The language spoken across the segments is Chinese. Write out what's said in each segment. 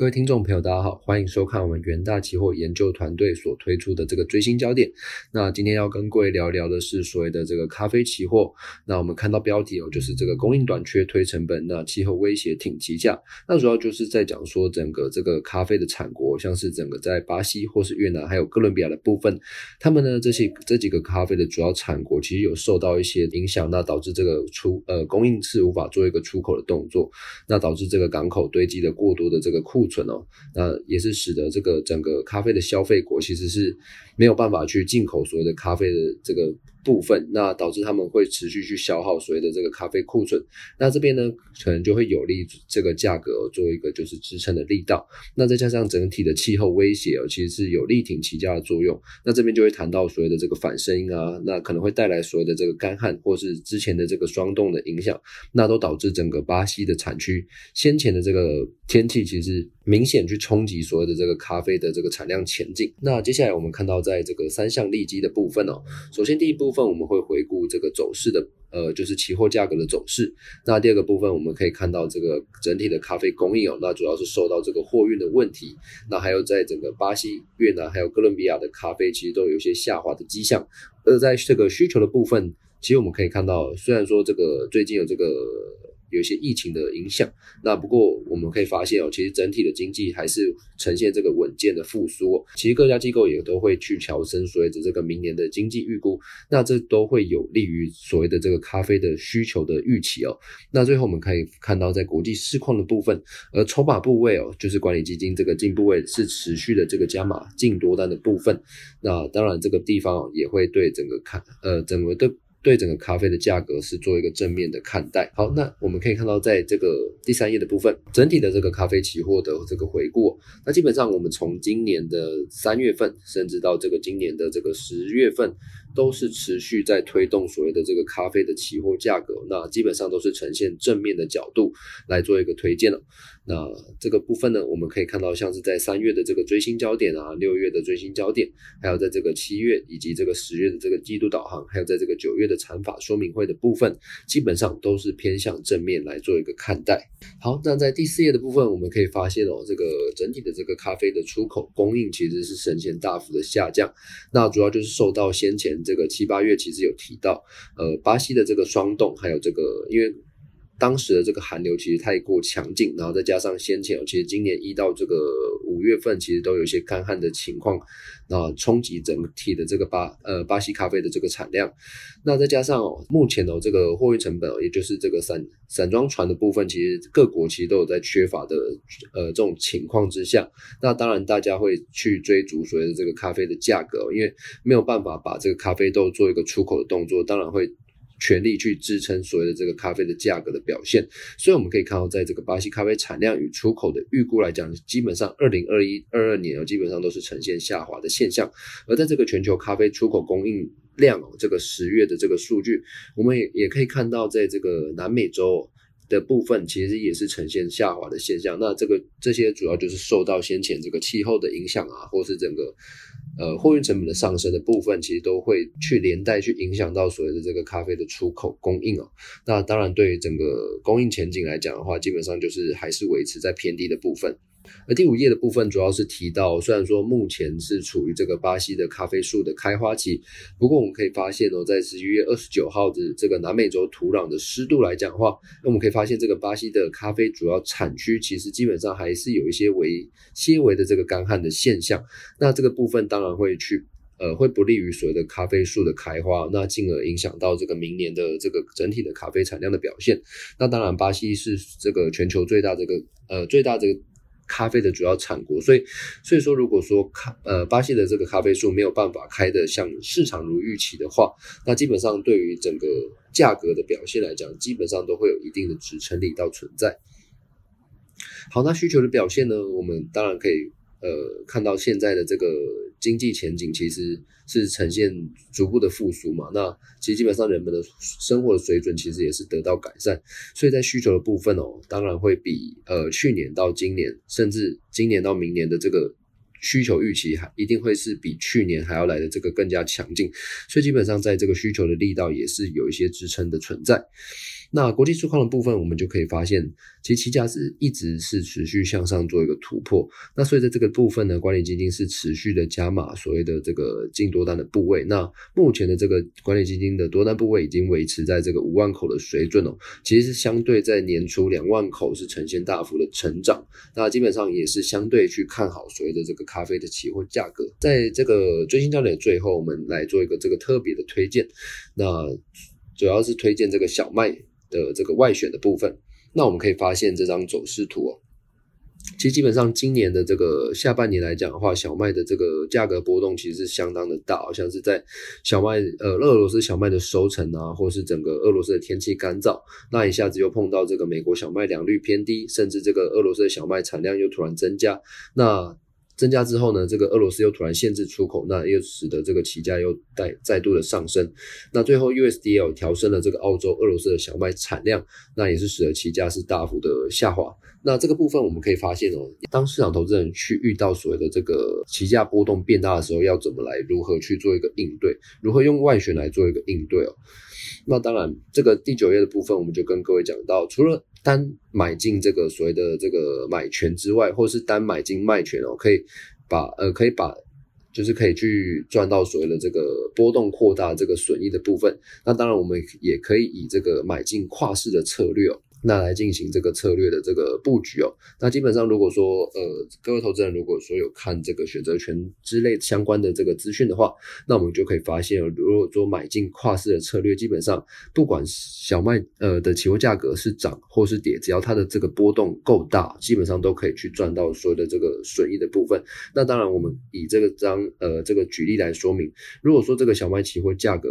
各位听众朋友，大家好，欢迎收看我们元大期货研究团队所推出的这个最新焦点。那今天要跟各位聊聊的是所谓的这个咖啡期货。那我们看到标题哦，就是这个供应短缺推成本，那气候威胁挺期价。那主要就是在讲说整个这个咖啡的产国，像是整个在巴西或是越南还有哥伦比亚的部分，他们呢这些这几个咖啡的主要产国其实有受到一些影响，那导致这个出呃供应是无法做一个出口的动作，那导致这个港口堆积了过多的这个库。存哦，那也是使得这个整个咖啡的消费国其实是没有办法去进口所谓的咖啡的这个。部分，那导致他们会持续去消耗所谓的这个咖啡库存，那这边呢，可能就会有利这个价格做一个就是支撑的力道。那再加上整体的气候威胁哦，其实是有力挺起价的作用。那这边就会谈到所谓的这个反声音啊，那可能会带来所谓的这个干旱，或是之前的这个霜冻的影响，那都导致整个巴西的产区先前的这个天气其实明显去冲击所有的这个咖啡的这个产量前进。那接下来我们看到在这个三项利基的部分哦，首先第一。部分我们会回顾这个走势的，呃，就是期货价格的走势。那第二个部分我们可以看到这个整体的咖啡供应哦，那主要是受到这个货运的问题。那还有在整个巴西、越南还有哥伦比亚的咖啡其实都有一些下滑的迹象。而在这个需求的部分，其实我们可以看到，虽然说这个最近有这个。有一些疫情的影响，那不过我们可以发现哦，其实整体的经济还是呈现这个稳健的复苏。其实各家机构也都会去调升所谓的这个明年的经济预估，那这都会有利于所谓的这个咖啡的需求的预期哦。那最后我们可以看到，在国际市况的部分，而筹码部位哦，就是管理基金这个进部位是持续的这个加码进多单的部分。那当然这个地方也会对整个看呃整个的。对整个咖啡的价格是做一个正面的看待。好，那我们可以看到，在这个第三页的部分，整体的这个咖啡期货的这个回顾，那基本上我们从今年的三月份，甚至到这个今年的这个十月份。都是持续在推动所谓的这个咖啡的期货价格，那基本上都是呈现正面的角度来做一个推荐了。那这个部分呢，我们可以看到，像是在三月的这个追新焦点啊，六月的追新焦点，还有在这个七月以及这个十月的这个季度导航，还有在这个九月的产法说明会的部分，基本上都是偏向正面来做一个看待。好，那在第四页的部分，我们可以发现哦，这个整体的这个咖啡的出口供应其实是呈现大幅的下降，那主要就是受到先前。这个七八月其实有提到，呃，巴西的这个霜冻，还有这个，因为当时的这个寒流其实太过强劲，然后再加上先前，其实今年一到这个五月份，其实都有一些干旱的情况，那冲击整体的这个巴呃巴西咖啡的这个产量，那再加上哦，目前哦这个货运成本哦，也就是这个散散装船的部分，其实各国其实都有在缺乏的呃这种情况之下，那当然大家会去追逐所谓的这个咖啡的价格，因为没有办法把这个咖啡豆做一个出口的动作，当然会。全力去支撑所谓的这个咖啡的价格的表现，所以我们可以看到，在这个巴西咖啡产量与出口的预估来讲，基本上二零二一、二二年啊，基本上都是呈现下滑的现象。而在这个全球咖啡出口供应量哦，这个十月的这个数据，我们也也可以看到，在这个南美洲的部分，其实也是呈现下滑的现象。那这个这些主要就是受到先前这个气候的影响啊，或是整个。呃，货运成本的上升的部分，其实都会去连带去影响到所谓的这个咖啡的出口供应哦。那当然，对于整个供应前景来讲的话，基本上就是还是维持在偏低的部分。而第五页的部分主要是提到，虽然说目前是处于这个巴西的咖啡树的开花期，不过我们可以发现哦，在十一月二十九号的这个南美洲土壤的湿度来讲的话，那我们可以发现这个巴西的咖啡主要产区其实基本上还是有一些微些微的这个干旱的现象。那这个部分当然会去呃会不利于所谓的咖啡树的开花，那进而影响到这个明年的这个整体的咖啡产量的表现。那当然，巴西是这个全球最大这个呃最大这个。咖啡的主要产国，所以所以说，如果说咖呃巴西的这个咖啡树没有办法开的像市场如预期的话，那基本上对于整个价格的表现来讲，基本上都会有一定的支撑力到存在。好，那需求的表现呢，我们当然可以。呃，看到现在的这个经济前景，其实是呈现逐步的复苏嘛。那其实基本上人们的生活的水准其实也是得到改善，所以在需求的部分哦，当然会比呃去年到今年，甚至今年到明年的这个需求预期还一定会是比去年还要来的这个更加强劲，所以基本上在这个需求的力道也是有一些支撑的存在。那国际出况的部分，我们就可以发现，其实期价是一直是持续向上做一个突破。那所以在这个部分呢，管理基金是持续的加码所谓的这个净多单的部位。那目前的这个管理基金的多单部位已经维持在这个五万口的水准哦，其实是相对在年初两万口是呈现大幅的成长。那基本上也是相对去看好所谓的这个咖啡的期货价格。在这个最新焦点的最后，我们来做一个这个特别的推荐。那主要是推荐这个小麦。的这个外选的部分，那我们可以发现这张走势图哦，其实基本上今年的这个下半年来讲的话，小麦的这个价格波动其实是相当的大，好像是在小麦呃俄罗斯小麦的收成啊，或是整个俄罗斯的天气干燥，那一下子又碰到这个美国小麦良率偏低，甚至这个俄罗斯的小麦产量又突然增加，那。增加之后呢，这个俄罗斯又突然限制出口，那又使得这个期价又再再度的上升。那最后 USDL 调升了这个澳洲、俄罗斯的小麦产量，那也是使得期价是大幅的下滑。那这个部分我们可以发现哦，当市场投资人去遇到所谓的这个期价波动变大的时候，要怎么来如何去做一个应对，如何用外旋来做一个应对哦。那当然，这个第九页的部分，我们就跟各位讲到，除了单买进这个所谓的这个买权之外，或是单买进卖权哦，可以把呃可以把就是可以去赚到所谓的这个波动扩大这个损益的部分。那当然，我们也可以以这个买进跨市的策略哦。那来进行这个策略的这个布局哦。那基本上，如果说呃，各位投资人如果说有看这个选择权之类相关的这个资讯的话，那我们就可以发现，如果说买进跨市的策略，基本上不管小麦呃的期货价格是涨或是跌，只要它的这个波动够大，基本上都可以去赚到所有的这个损益的部分。那当然，我们以这个张呃这个举例来说明，如果说这个小麦期货价格，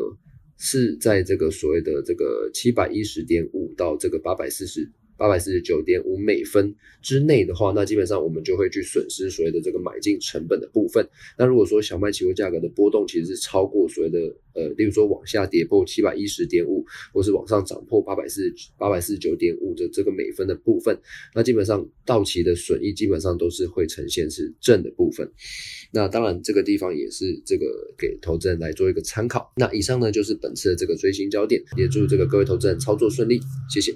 是在这个所谓的这个七百一十点五到这个八百四十。八百四十九点五美分之内的话，那基本上我们就会去损失所谓的这个买进成本的部分。那如果说小麦期货价格的波动其实是超过所谓的呃，例如说往下跌破七百一十点五，或是往上涨破八百四八百四十九点五的这个美分的部分，那基本上到期的损益基本上都是会呈现是正的部分。那当然这个地方也是这个给投资人来做一个参考。那以上呢就是本次的这个追星焦点，也祝这个各位投资人操作顺利，谢谢。